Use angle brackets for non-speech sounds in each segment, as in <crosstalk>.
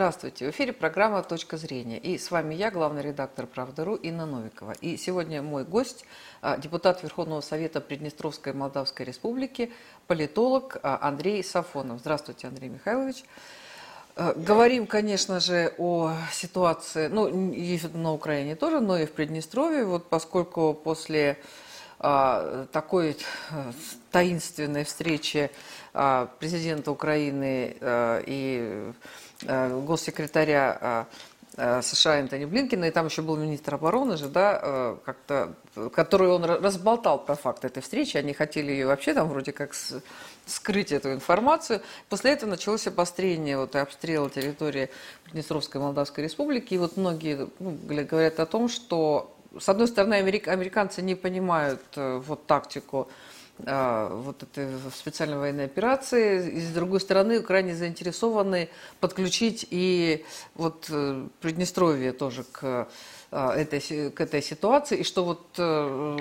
Здравствуйте. В эфире программа «Точка зрения». И с вами я, главный редактор «Правда.ру» Инна Новикова. И сегодня мой гость, а, депутат Верховного Совета Приднестровской Молдавской Республики, политолог а, Андрей Сафонов. Здравствуйте, Андрей Михайлович. А, говорим, конечно же, о ситуации, ну, и на Украине тоже, но и в Приднестровье, вот поскольку после такой таинственной встречи президента Украины и Э, госсекретаря а, э, США Энтони Блинкина, и там еще был министр обороны же, да, э, как-то, который он разболтал про факт этой встречи, они хотели ее вообще там вроде как скрыть эту информацию. После этого началось обострение вот, и обстрел территории Приднестровской Молдавской Республики, и вот многие ну, говорят о том, что с одной стороны, американцы не понимают вот тактику а, вот этой специальной военной операции, и с другой стороны крайне заинтересованы подключить и вот э, Приднестровье тоже к этой, к этой ситуации, и что вот э,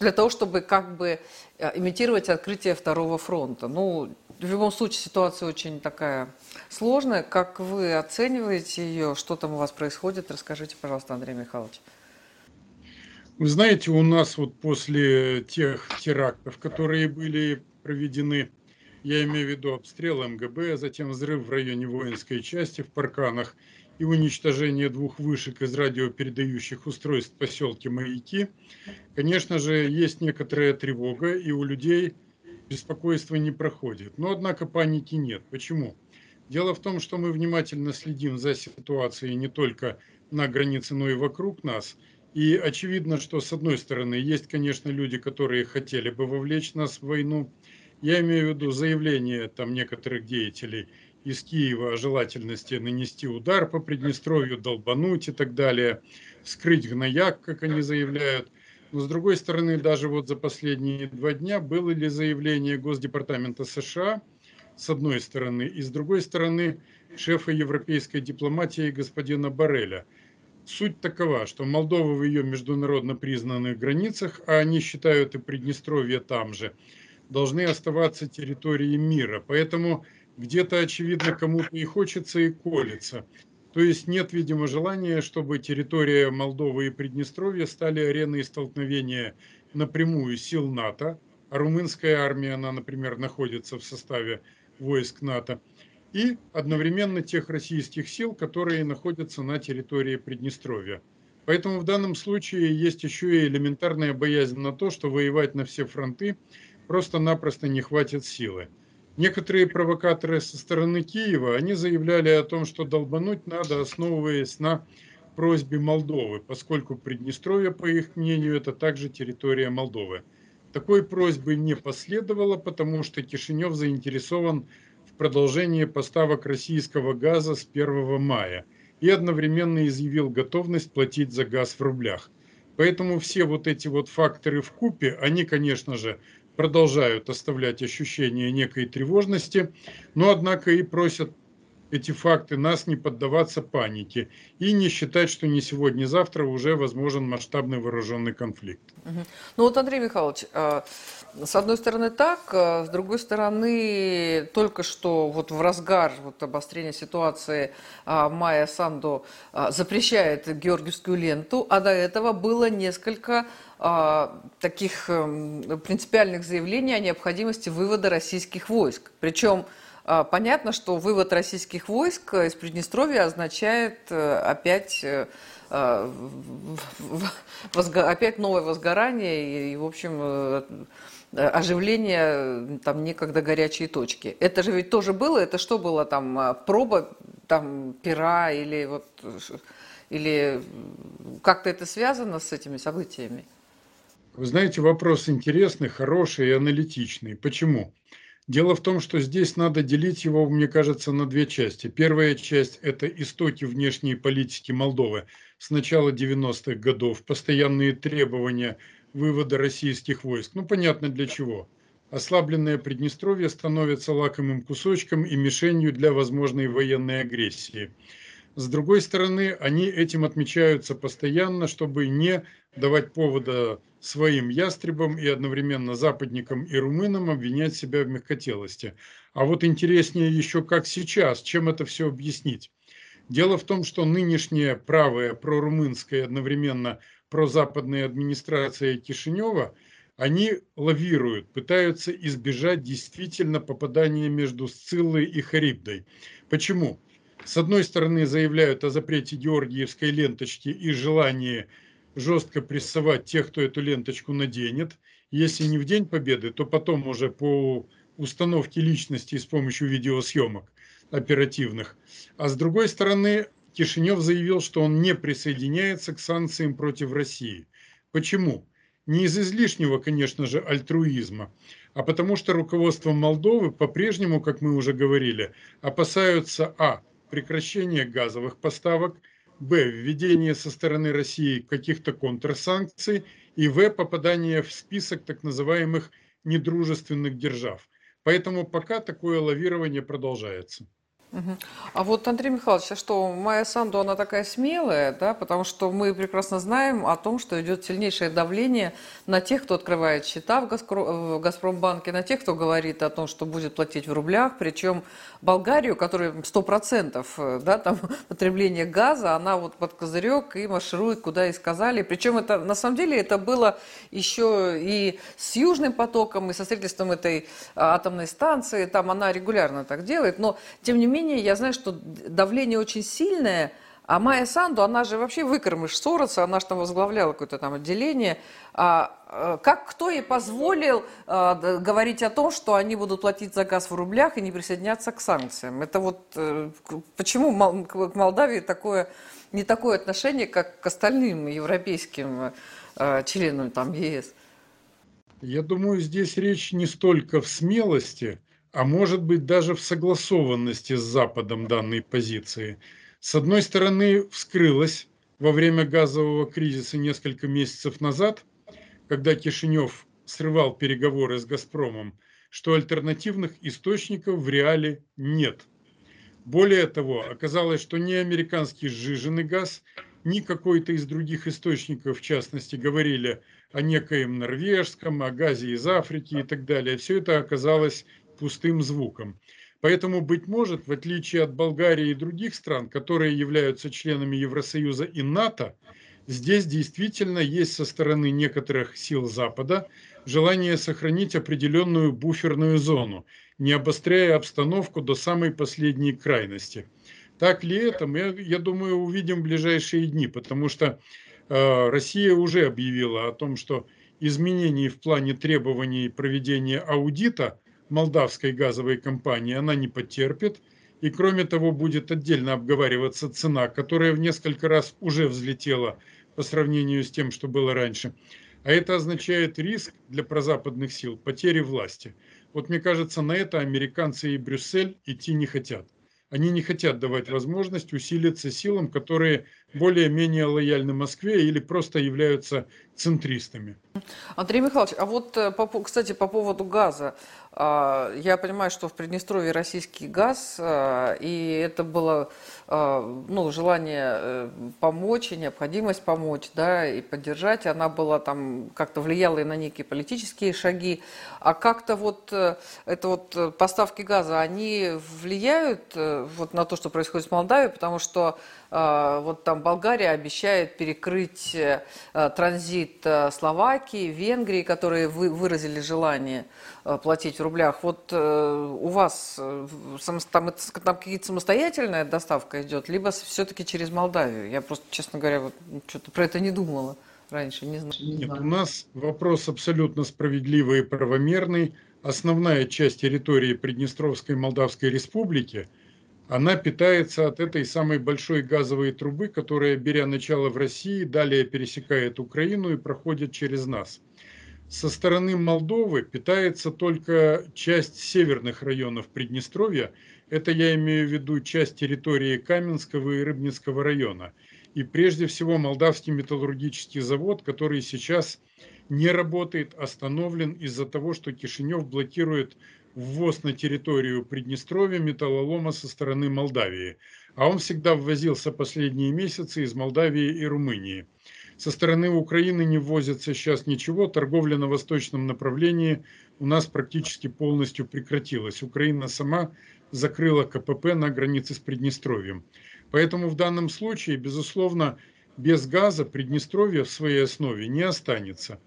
для того, чтобы как бы э, имитировать открытие второго фронта. Ну, в любом случае ситуация очень такая сложная. Как вы оцениваете ее? Что там у вас происходит? Расскажите, пожалуйста, Андрей Михайлович. Вы знаете, у нас вот после тех терактов, которые были проведены, я имею в виду обстрел МГБ, а затем взрыв в районе воинской части в Парканах и уничтожение двух вышек из радиопередающих устройств в поселке Маяки, конечно же, есть некоторая тревога, и у людей беспокойство не проходит. Но, однако, паники нет. Почему? Дело в том, что мы внимательно следим за ситуацией не только на границе, но и вокруг нас – и очевидно, что с одной стороны есть, конечно, люди, которые хотели бы вовлечь нас в войну. Я имею в виду заявление там некоторых деятелей из Киева о желательности нанести удар по Приднестровью, долбануть и так далее, скрыть гнояк, как они заявляют. Но с другой стороны, даже вот за последние два дня было ли заявление Госдепартамента США, с одной стороны, и с другой стороны, шефа европейской дипломатии господина Барреля – Суть такова, что Молдова в ее международно признанных границах, а они считают и Приднестровье там же, должны оставаться территорией мира. Поэтому где-то, очевидно, кому-то и хочется, и колется. То есть нет, видимо, желания, чтобы территория Молдовы и Приднестровья стали ареной столкновения напрямую сил НАТО, а румынская армия, она, например, находится в составе войск НАТО – и одновременно тех российских сил, которые находятся на территории Приднестровья. Поэтому в данном случае есть еще и элементарная боязнь на то, что воевать на все фронты просто-напросто не хватит силы. Некоторые провокаторы со стороны Киева, они заявляли о том, что долбануть надо, основываясь на просьбе Молдовы, поскольку Приднестровье, по их мнению, это также территория Молдовы. Такой просьбы не последовало, потому что Кишинев заинтересован продолжение поставок российского газа с 1 мая и одновременно изъявил готовность платить за газ в рублях. Поэтому все вот эти вот факторы в купе, они, конечно же, продолжают оставлять ощущение некой тревожности, но однако и просят эти факты нас не поддаваться панике и не считать, что не сегодня, не завтра уже возможен масштабный вооруженный конфликт. Ну вот, Андрей Михайлович, а, с одной стороны так, а с другой стороны только что вот в разгар вот обострения ситуации а, Майя Санду запрещает георгиевскую ленту, а до этого было несколько таких эм, принципиальных заявлений о необходимости вывода российских войск. Причем понятно, что вывод российских войск из Приднестровья означает э, опять э, а, опять новое возгорание и, в общем, э, оживление там некогда горячие точки. Это же ведь тоже было, это что было там, а, проба там пера или вот или как-то это связано с этими событиями? Вы знаете, вопрос интересный, хороший и аналитичный. Почему? Дело в том, что здесь надо делить его, мне кажется, на две части. Первая часть – это истоки внешней политики Молдовы с начала 90-х годов, постоянные требования вывода российских войск. Ну, понятно для чего. Ослабленное Приднестровье становится лакомым кусочком и мишенью для возможной военной агрессии. С другой стороны, они этим отмечаются постоянно, чтобы не давать повода своим ястребам и одновременно западникам и румынам обвинять себя в мягкотелости. А вот интереснее еще, как сейчас, чем это все объяснить. Дело в том, что нынешняя правая прорумынская одновременно прозападная администрация Кишинева, они лавируют, пытаются избежать действительно попадания между Сциллой и Харибдой. Почему? С одной стороны заявляют о запрете георгиевской ленточки и желании жестко прессовать тех, кто эту ленточку наденет. Если не в День Победы, то потом уже по установке личности с помощью видеосъемок оперативных. А с другой стороны, Кишинев заявил, что он не присоединяется к санкциям против России. Почему? Не из излишнего, конечно же, альтруизма, а потому что руководство Молдовы по-прежнему, как мы уже говорили, опасаются а. Прекращения газовых поставок, б. введения со стороны России каких-то контрсанкций и в. попадания в список так называемых недружественных держав. Поэтому пока такое лавирование продолжается. А вот, Андрей Михайлович, а что, Майя Санду, она такая смелая, да, потому что мы прекрасно знаем о том, что идет сильнейшее давление на тех, кто открывает счета в, в Газпромбанке, на тех, кто говорит о том, что будет платить в рублях, причем Болгарию, которая 100% э, да, там, <laughs> потребление газа, она вот под козырек и марширует, куда и сказали. Причем это, на самом деле, это было еще и с Южным потоком, и со строительством этой а, атомной станции, там она регулярно так делает, но, тем не менее, менее, я знаю, что давление очень сильное, а Майя Санду, она же вообще выкормыш Сороса, она же там возглавляла какое-то там отделение. А, а, как кто ей позволил а, говорить о том, что они будут платить за газ в рублях и не присоединяться к санкциям? Это вот а, почему к Молдавии такое, не такое отношение, как к остальным европейским а, членам там, ЕС? Я думаю, здесь речь не столько в смелости, а может быть даже в согласованности с Западом данной позиции. С одной стороны, вскрылось во время газового кризиса несколько месяцев назад, когда Кишинев срывал переговоры с «Газпромом», что альтернативных источников в реале нет. Более того, оказалось, что ни американский сжиженный газ, ни какой-то из других источников, в частности, говорили о некоем норвежском, о газе из Африки и так далее. Все это оказалось пустым звуком. Поэтому, быть может, в отличие от Болгарии и других стран, которые являются членами Евросоюза и НАТО, здесь действительно есть со стороны некоторых сил Запада желание сохранить определенную буферную зону, не обостряя обстановку до самой последней крайности. Так ли это, мы, я думаю, увидим в ближайшие дни, потому что э, Россия уже объявила о том, что изменений в плане требований проведения аудита молдавской газовой компании она не потерпит. И кроме того, будет отдельно обговариваться цена, которая в несколько раз уже взлетела по сравнению с тем, что было раньше. А это означает риск для прозападных сил потери власти. Вот мне кажется, на это американцы и Брюссель идти не хотят. Они не хотят давать возможность усилиться силам, которые более-менее лояльны Москве или просто являются центристами. Андрей Михайлович, а вот, э, кстати, по поводу газа. А, я понимаю, что в Приднестровье российский газ, а, и это было а, ну, желание э, помочь и необходимость помочь, да, и поддержать. Она была там, как-то влияла и на некие политические шаги. А как-то вот э, это вот поставки газа, они влияют вот на то, что происходит в Молдавии, потому что вот там Болгария обещает перекрыть транзит Словакии, Венгрии, которые выразили желание платить в рублях. Вот э, у вас э, там, там какие-то самостоятельная доставка идет, либо все-таки через Молдавию? Я просто, честно говоря, вот, что-то про это не думала раньше, не знаю. Нет, у нас вопрос абсолютно справедливый и правомерный. Основная часть территории Приднестровской Молдавской Республики, она питается от этой самой большой газовой трубы, которая, беря начало в России, далее пересекает Украину и проходит через нас со стороны Молдовы питается только часть северных районов Приднестровья. Это я имею в виду часть территории Каменского и Рыбницкого района. И прежде всего Молдавский металлургический завод, который сейчас не работает, остановлен из-за того, что Кишинев блокирует ввоз на территорию Приднестровья металлолома со стороны Молдавии. А он всегда ввозился последние месяцы из Молдавии и Румынии. Со стороны Украины не ввозится сейчас ничего, торговля на восточном направлении у нас практически полностью прекратилась. Украина сама закрыла КПП на границе с Приднестровьем. Поэтому в данном случае, безусловно, без газа Приднестровье в своей основе не останется.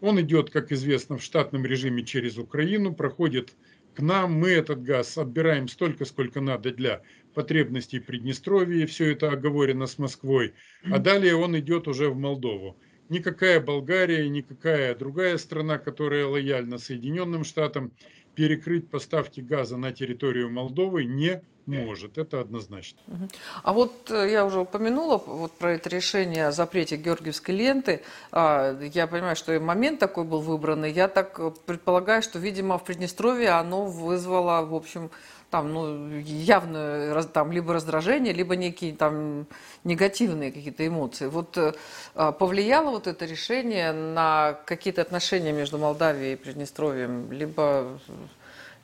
Он идет, как известно, в штатном режиме через Украину, проходит к нам, мы этот газ отбираем столько, сколько надо для потребностей Приднестровья, все это оговорено с Москвой, а далее он идет уже в Молдову. Никакая Болгария, никакая другая страна, которая лояльна Соединенным Штатам, перекрыть поставки газа на территорию Молдовы не может, это однозначно. А вот э, я уже упомянула вот про это решение о запрете георгиевской ленты. А, я понимаю, что и момент такой был выбранный. Я так предполагаю, что, видимо, в Приднестровье оно вызвало, в общем, там, ну, явно там либо раздражение, либо некие там негативные какие-то эмоции. Вот э, а, повлияло вот это решение на какие-то отношения между Молдавией и Приднестровьем, либо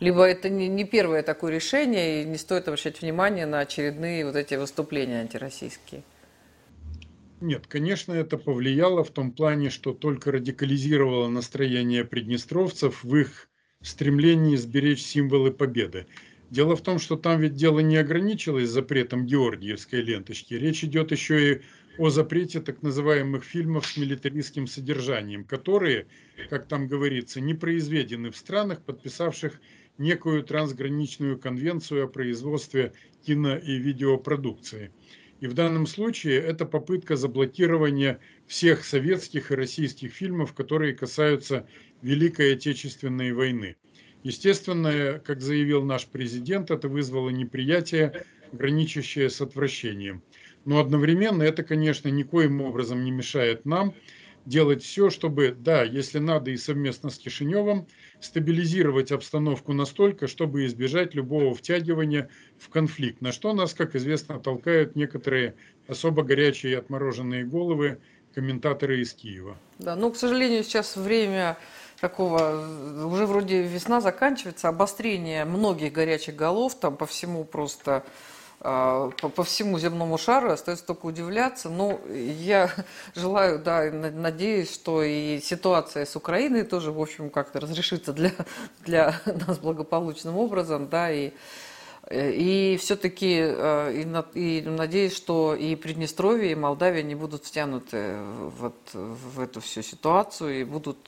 либо это не, не первое такое решение, и не стоит обращать внимание на очередные вот эти выступления антироссийские? Нет, конечно, это повлияло в том плане, что только радикализировало настроение приднестровцев в их стремлении сберечь символы победы. Дело в том, что там ведь дело не ограничилось запретом георгиевской ленточки. Речь идет еще и о запрете так называемых фильмов с милитаристским содержанием, которые, как там говорится, не произведены в странах, подписавших некую трансграничную конвенцию о производстве кино- и видеопродукции. И в данном случае это попытка заблокирования всех советских и российских фильмов, которые касаются Великой Отечественной войны. Естественно, как заявил наш президент, это вызвало неприятие, граничащее с отвращением. Но одновременно это, конечно, никоим образом не мешает нам делать все, чтобы, да, если надо и совместно с Кишиневым, стабилизировать обстановку настолько, чтобы избежать любого втягивания в конфликт, на что нас, как известно, толкают некоторые особо горячие и отмороженные головы комментаторы из Киева. Да, ну, к сожалению, сейчас время такого, уже вроде весна заканчивается, обострение многих горячих голов, там по всему просто по, по всему земному шару, остается только удивляться. Ну, я <laughs> желаю, да, надеюсь, что и ситуация с Украиной тоже, в общем, как-то разрешится для, <laughs> для нас благополучным образом, да, и и все-таки и, и надеюсь, что и Приднестровье, и Молдавия не будут втянуты вот в эту всю ситуацию и будут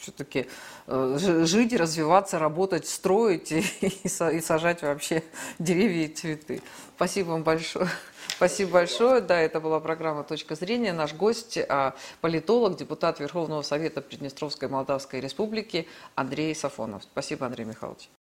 все-таки э, жить, развиваться, работать, строить и, <laughs> и сажать вообще <laughs> деревья и цветы. Спасибо вам большое. <laughs> Спасибо большое. Да, это была программа «Точка зрения». Наш гость а, – политолог, депутат Верховного Совета Приднестровской Молдавской Республики Андрей Сафонов. Спасибо, Андрей Михайлович.